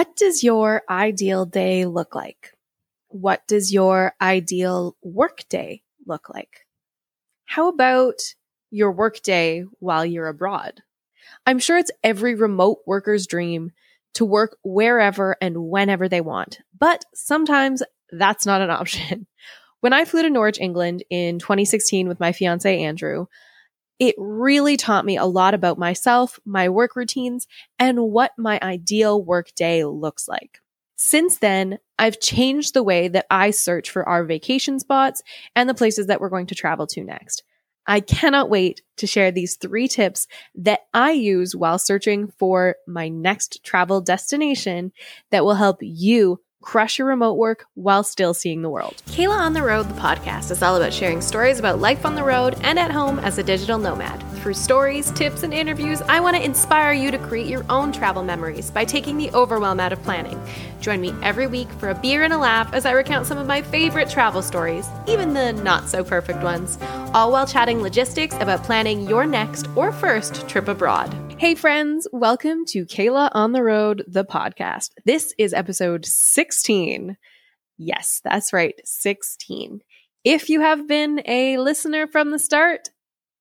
What does your ideal day look like? What does your ideal work day look like? How about your work day while you're abroad? I'm sure it's every remote worker's dream to work wherever and whenever they want, but sometimes that's not an option. When I flew to Norwich, England in 2016 with my fiance Andrew, it really taught me a lot about myself, my work routines, and what my ideal work day looks like. Since then, I've changed the way that I search for our vacation spots and the places that we're going to travel to next. I cannot wait to share these three tips that I use while searching for my next travel destination that will help you crush your remote work while still seeing the world. Kayla on the Road, the podcast, is all about sharing stories about life on the road and at home as a digital nomad. Through stories, tips, and interviews, I want to inspire you to create your own travel memories by taking the overwhelm out of planning. Join me every week for a beer and a laugh as I recount some of my favorite travel stories, even the not so perfect ones, all while chatting logistics about planning your next or first trip abroad. Hey, friends, welcome to Kayla on the Road, the podcast. This is episode 16. Yes, that's right, 16. If you have been a listener from the start,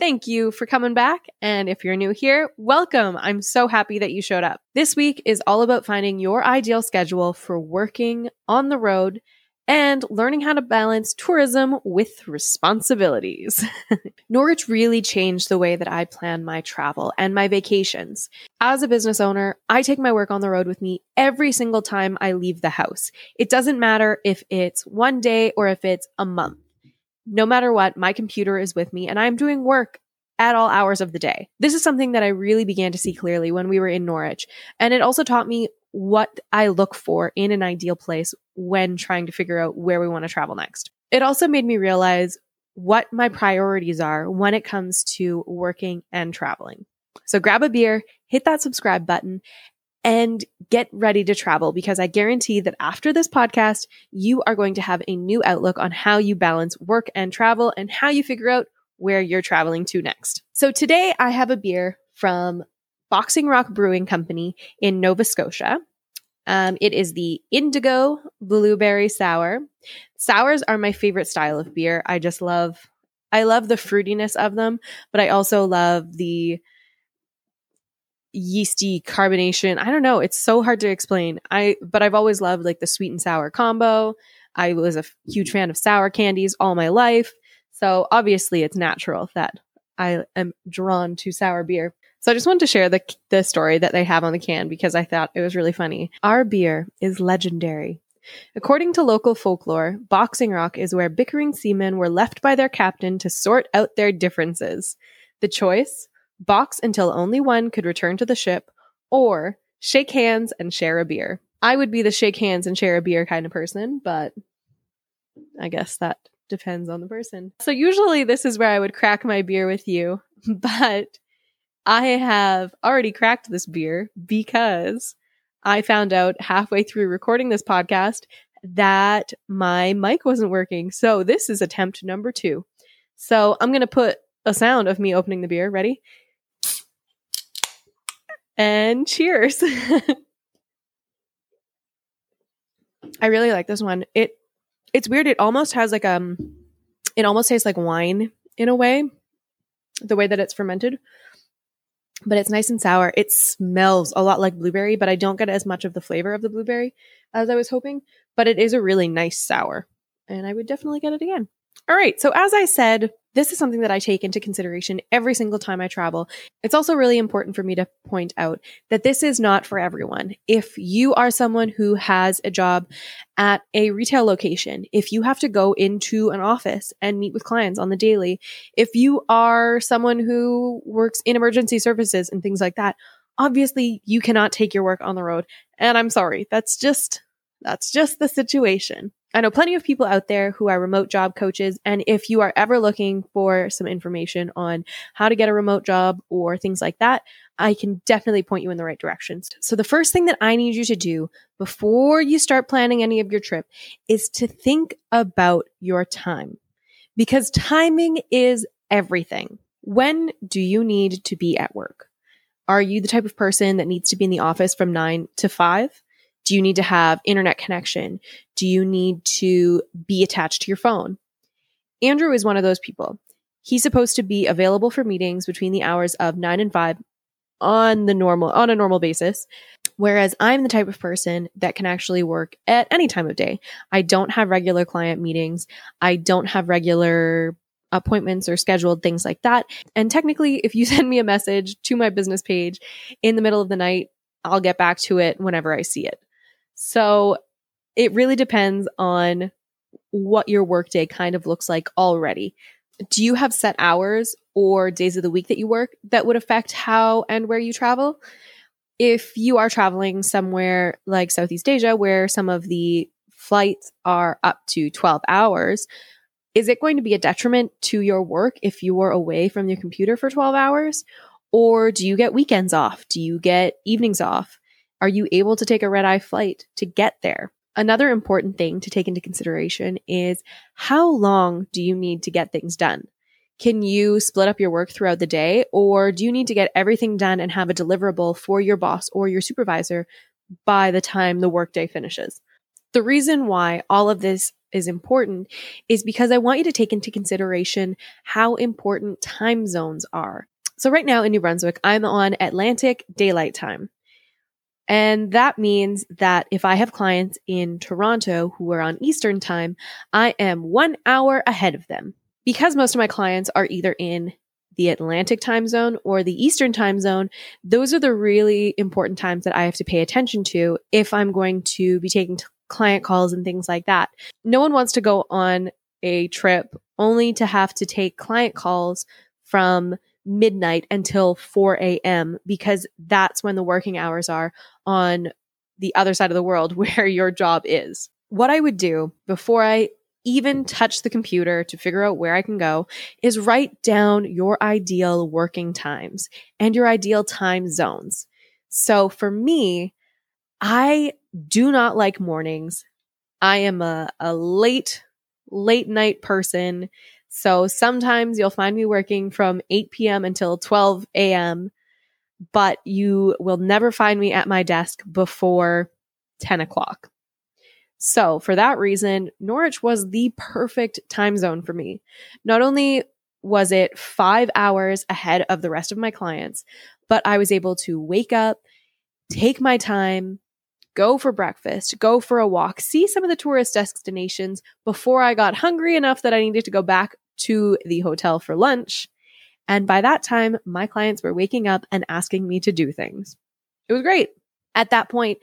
thank you for coming back. And if you're new here, welcome. I'm so happy that you showed up. This week is all about finding your ideal schedule for working on the road and learning how to balance tourism with responsibilities. Norwich really changed the way that I plan my travel and my vacations. As a business owner, I take my work on the road with me every single time I leave the house. It doesn't matter if it's one day or if it's a month. No matter what, my computer is with me and I'm doing work at all hours of the day. This is something that I really began to see clearly when we were in Norwich. And it also taught me what I look for in an ideal place when trying to figure out where we want to travel next. It also made me realize what my priorities are when it comes to working and traveling. So grab a beer, hit that subscribe button, and get ready to travel because I guarantee that after this podcast, you are going to have a new outlook on how you balance work and travel and how you figure out where you're traveling to next. So today I have a beer from Boxing Rock Brewing Company in Nova Scotia. Um, it is the Indigo Blueberry Sour. Sours are my favorite style of beer. I just love, I love the fruitiness of them, but I also love the yeasty carbonation. I don't know. It's so hard to explain. I, but I've always loved like the sweet and sour combo. I was a huge fan of sour candies all my life. So obviously it's natural that I am drawn to sour beer. So I just wanted to share the, the story that they have on the can because I thought it was really funny. Our beer is legendary. According to local folklore, Boxing Rock is where bickering seamen were left by their captain to sort out their differences. The choice box until only one could return to the ship, or shake hands and share a beer. I would be the shake hands and share a beer kind of person, but I guess that depends on the person. So usually this is where I would crack my beer with you, but I have already cracked this beer because I found out halfway through recording this podcast that my mic wasn't working. So this is attempt number two. So I'm going to put a sound of me opening the beer. Ready? And cheers. I really like this one. It it's weird. It almost has like um it almost tastes like wine in a way. The way that it's fermented but it's nice and sour. It smells a lot like blueberry, but I don't get as much of the flavor of the blueberry as I was hoping. But it is a really nice sour, and I would definitely get it again. All right. So, as I said, this is something that I take into consideration every single time I travel. It's also really important for me to point out that this is not for everyone. If you are someone who has a job at a retail location, if you have to go into an office and meet with clients on the daily, if you are someone who works in emergency services and things like that, obviously you cannot take your work on the road. And I'm sorry. That's just, that's just the situation. I know plenty of people out there who are remote job coaches. And if you are ever looking for some information on how to get a remote job or things like that, I can definitely point you in the right directions. So the first thing that I need you to do before you start planning any of your trip is to think about your time because timing is everything. When do you need to be at work? Are you the type of person that needs to be in the office from nine to five? Do you need to have internet connection? Do you need to be attached to your phone? Andrew is one of those people. He's supposed to be available for meetings between the hours of 9 and 5 on the normal on a normal basis whereas I'm the type of person that can actually work at any time of day. I don't have regular client meetings. I don't have regular appointments or scheduled things like that. And technically, if you send me a message to my business page in the middle of the night, I'll get back to it whenever I see it. So it really depends on what your workday kind of looks like already. Do you have set hours or days of the week that you work that would affect how and where you travel? If you are traveling somewhere like Southeast Asia, where some of the flights are up to 12 hours, is it going to be a detriment to your work if you are away from your computer for 12 hours? Or do you get weekends off? Do you get evenings off? Are you able to take a red eye flight to get there? Another important thing to take into consideration is how long do you need to get things done? Can you split up your work throughout the day or do you need to get everything done and have a deliverable for your boss or your supervisor by the time the workday finishes? The reason why all of this is important is because I want you to take into consideration how important time zones are. So right now in New Brunswick, I'm on Atlantic Daylight Time. And that means that if I have clients in Toronto who are on Eastern time, I am one hour ahead of them. Because most of my clients are either in the Atlantic time zone or the Eastern time zone, those are the really important times that I have to pay attention to if I'm going to be taking t- client calls and things like that. No one wants to go on a trip only to have to take client calls from midnight until 4 a.m. because that's when the working hours are on the other side of the world where your job is. What I would do before I even touch the computer to figure out where I can go is write down your ideal working times and your ideal time zones. So for me, I do not like mornings. I am a, a late, late night person. So sometimes you'll find me working from 8 p.m. until 12 a.m., but you will never find me at my desk before 10 o'clock. So for that reason, Norwich was the perfect time zone for me. Not only was it five hours ahead of the rest of my clients, but I was able to wake up, take my time, go for breakfast, go for a walk, see some of the tourist destinations before I got hungry enough that I needed to go back to the hotel for lunch. And by that time, my clients were waking up and asking me to do things. It was great. At that point,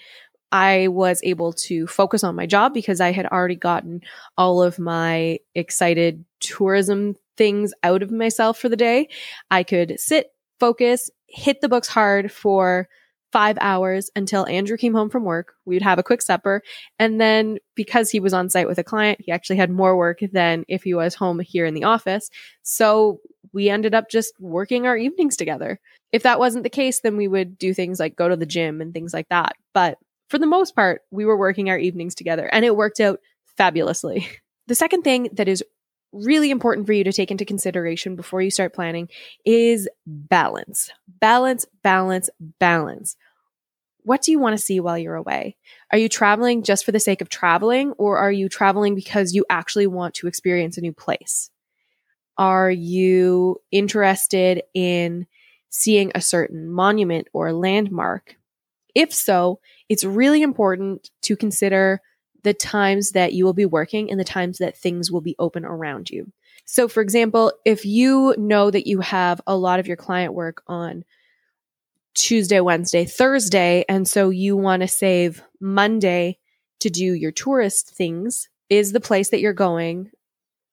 I was able to focus on my job because I had already gotten all of my excited tourism things out of myself for the day. I could sit, focus, hit the books hard for five hours until Andrew came home from work. We'd have a quick supper. And then because he was on site with a client, he actually had more work than if he was home here in the office. So we ended up just working our evenings together. If that wasn't the case, then we would do things like go to the gym and things like that. But for the most part, we were working our evenings together and it worked out fabulously. The second thing that is really important for you to take into consideration before you start planning is balance. Balance, balance, balance. What do you want to see while you're away? Are you traveling just for the sake of traveling, or are you traveling because you actually want to experience a new place? Are you interested in seeing a certain monument or landmark? If so, it's really important to consider the times that you will be working and the times that things will be open around you. So, for example, if you know that you have a lot of your client work on Tuesday, Wednesday, Thursday, and so you want to save Monday to do your tourist things, is the place that you're going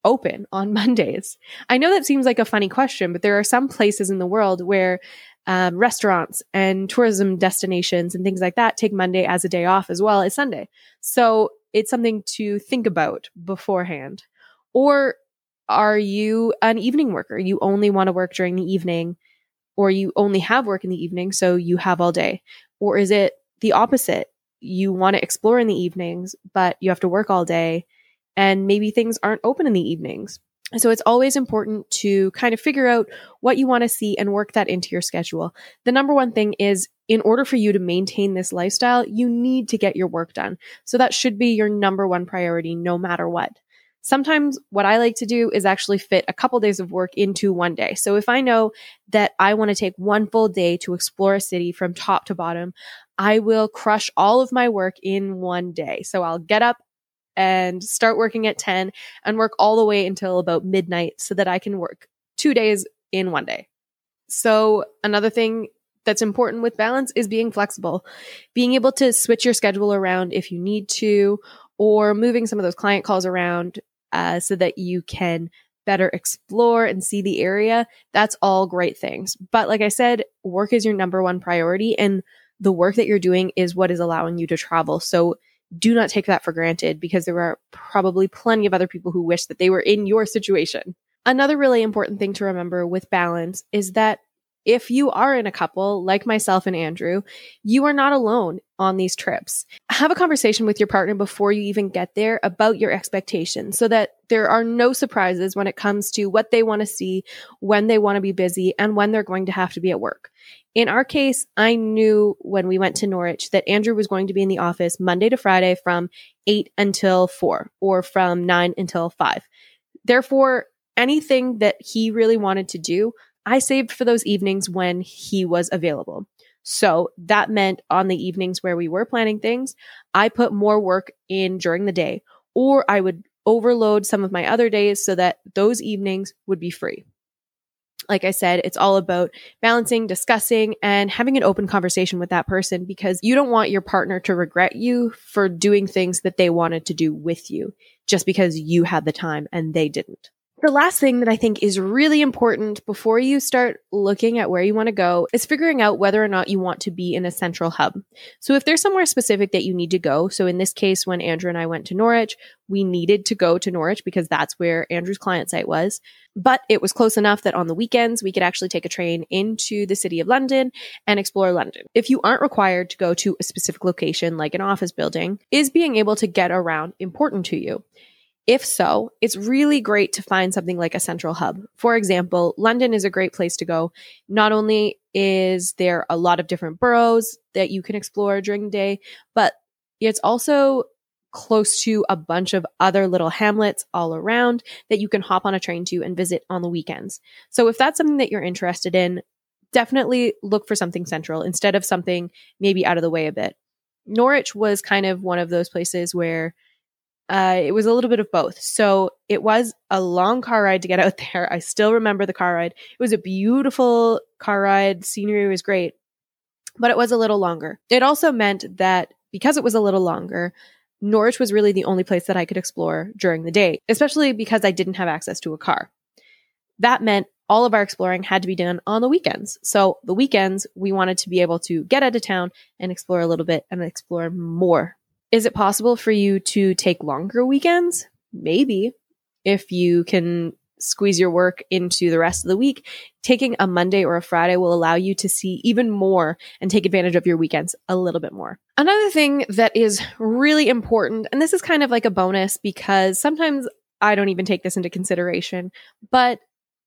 open on Mondays? I know that seems like a funny question, but there are some places in the world where um, restaurants and tourism destinations and things like that take Monday as a day off as well as Sunday. So it's something to think about beforehand. Or are you an evening worker? You only want to work during the evening, or you only have work in the evening, so you have all day? Or is it the opposite? You want to explore in the evenings, but you have to work all day, and maybe things aren't open in the evenings. So it's always important to kind of figure out what you want to see and work that into your schedule. The number one thing is in order for you to maintain this lifestyle, you need to get your work done. So that should be your number one priority no matter what. Sometimes what I like to do is actually fit a couple days of work into one day. So if I know that I want to take one full day to explore a city from top to bottom, I will crush all of my work in one day. So I'll get up and start working at 10 and work all the way until about midnight so that I can work two days in one day. So another thing that's important with balance is being flexible, being able to switch your schedule around if you need to, or moving some of those client calls around uh, so that you can better explore and see the area. That's all great things. But like I said, work is your number one priority, and the work that you're doing is what is allowing you to travel. So do not take that for granted because there are probably plenty of other people who wish that they were in your situation. Another really important thing to remember with balance is that if you are in a couple like myself and Andrew, you are not alone on these trips. Have a conversation with your partner before you even get there about your expectations so that there are no surprises when it comes to what they want to see, when they want to be busy, and when they're going to have to be at work. In our case, I knew when we went to Norwich that Andrew was going to be in the office Monday to Friday from 8 until 4 or from 9 until 5. Therefore, anything that he really wanted to do, I saved for those evenings when he was available. So that meant on the evenings where we were planning things, I put more work in during the day, or I would overload some of my other days so that those evenings would be free. Like I said, it's all about balancing, discussing, and having an open conversation with that person because you don't want your partner to regret you for doing things that they wanted to do with you just because you had the time and they didn't. The last thing that I think is really important before you start looking at where you want to go is figuring out whether or not you want to be in a central hub. So if there's somewhere specific that you need to go, so in this case, when Andrew and I went to Norwich, we needed to go to Norwich because that's where Andrew's client site was. But it was close enough that on the weekends, we could actually take a train into the city of London and explore London. If you aren't required to go to a specific location like an office building, is being able to get around important to you? If so, it's really great to find something like a central hub. For example, London is a great place to go. Not only is there a lot of different boroughs that you can explore during the day, but it's also close to a bunch of other little hamlets all around that you can hop on a train to and visit on the weekends. So if that's something that you're interested in, definitely look for something central instead of something maybe out of the way a bit. Norwich was kind of one of those places where uh, it was a little bit of both. So it was a long car ride to get out there. I still remember the car ride. It was a beautiful car ride. Scenery was great, but it was a little longer. It also meant that because it was a little longer, Norwich was really the only place that I could explore during the day, especially because I didn't have access to a car. That meant all of our exploring had to be done on the weekends. So the weekends, we wanted to be able to get out of town and explore a little bit and explore more is it possible for you to take longer weekends? Maybe. If you can squeeze your work into the rest of the week, taking a Monday or a Friday will allow you to see even more and take advantage of your weekends a little bit more. Another thing that is really important, and this is kind of like a bonus because sometimes I don't even take this into consideration, but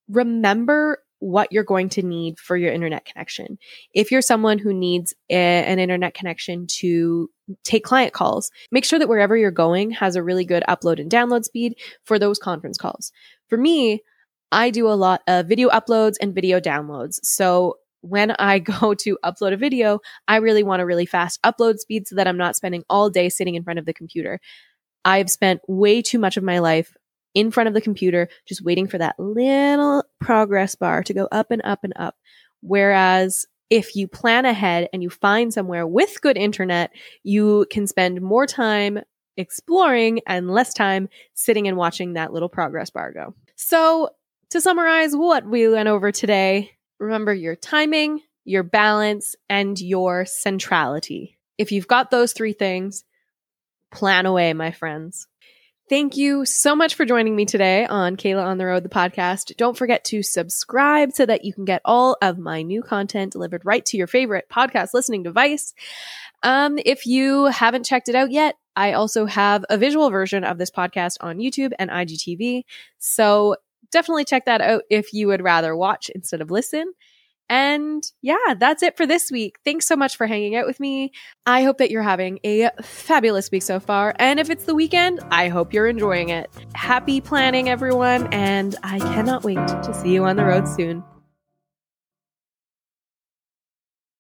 remember what you're going to need for your internet connection. If you're someone who needs a, an internet connection to take client calls, make sure that wherever you're going has a really good upload and download speed for those conference calls. For me, I do a lot of video uploads and video downloads. So when I go to upload a video, I really want a really fast upload speed so that I'm not spending all day sitting in front of the computer. I've spent way too much of my life in front of the computer, just waiting for that little progress bar to go up and up and up. Whereas if you plan ahead and you find somewhere with good internet, you can spend more time exploring and less time sitting and watching that little progress bar go. So, to summarize what we went over today, remember your timing, your balance, and your centrality. If you've got those three things, plan away, my friends. Thank you so much for joining me today on Kayla on the Road, the podcast. Don't forget to subscribe so that you can get all of my new content delivered right to your favorite podcast listening device. Um, if you haven't checked it out yet, I also have a visual version of this podcast on YouTube and IGTV. So definitely check that out if you would rather watch instead of listen. And yeah, that's it for this week. Thanks so much for hanging out with me. I hope that you're having a fabulous week so far. And if it's the weekend, I hope you're enjoying it. Happy planning, everyone. And I cannot wait to see you on the road soon.